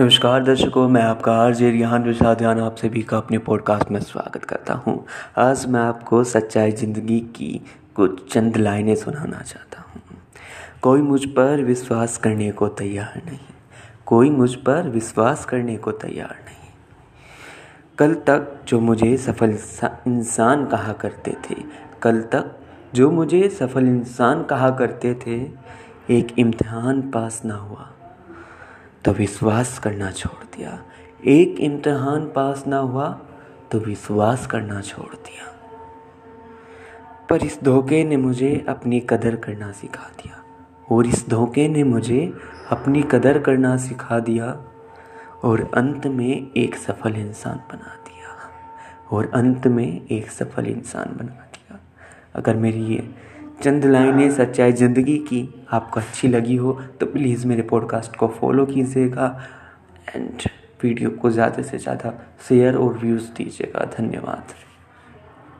नमस्कार दर्शकों, मैं आपका आर जे रिहान विशाध्यान आप सभी का अपने पॉडकास्ट में स्वागत करता हूँ। आज मैं आपको सच्चाई ज़िंदगी की कुछ चंद लाइनें सुनाना चाहता हूँ। कोई मुझ पर विश्वास करने को तैयार नहीं। कोई मुझ पर विश्वास करने को तैयार नहीं। कल तक जो मुझे सफल इंसान कहा करते थे, कल तक जो मुझे सफल इंसान कहा करते थे, एक इम्तिहान पास ना हुआ। तो विश्वास करना छोड़ दिया। एक इम्तहान पास ना हुआ तो विश्वास करना छोड़ दिया। पर इस धोखे ने मुझे अपनी कदर करना सिखा दिया। और इस धोखे ने मुझे अपनी कदर करना सिखा दिया और अंत में एक सफल इंसान बना दिया। और अंत में एक सफल इंसान बना दिया। अगर मेरी ये चंद लाइनें सच्चाई ज़िंदगी की आपको अच्छी लगी हो तो प्लीज़ मेरे पॉडकास्ट को फॉलो कीजिएगा एंड वीडियो को ज़्यादा से ज़्यादा शेयर और व्यूज़ दीजिएगा। धन्यवाद।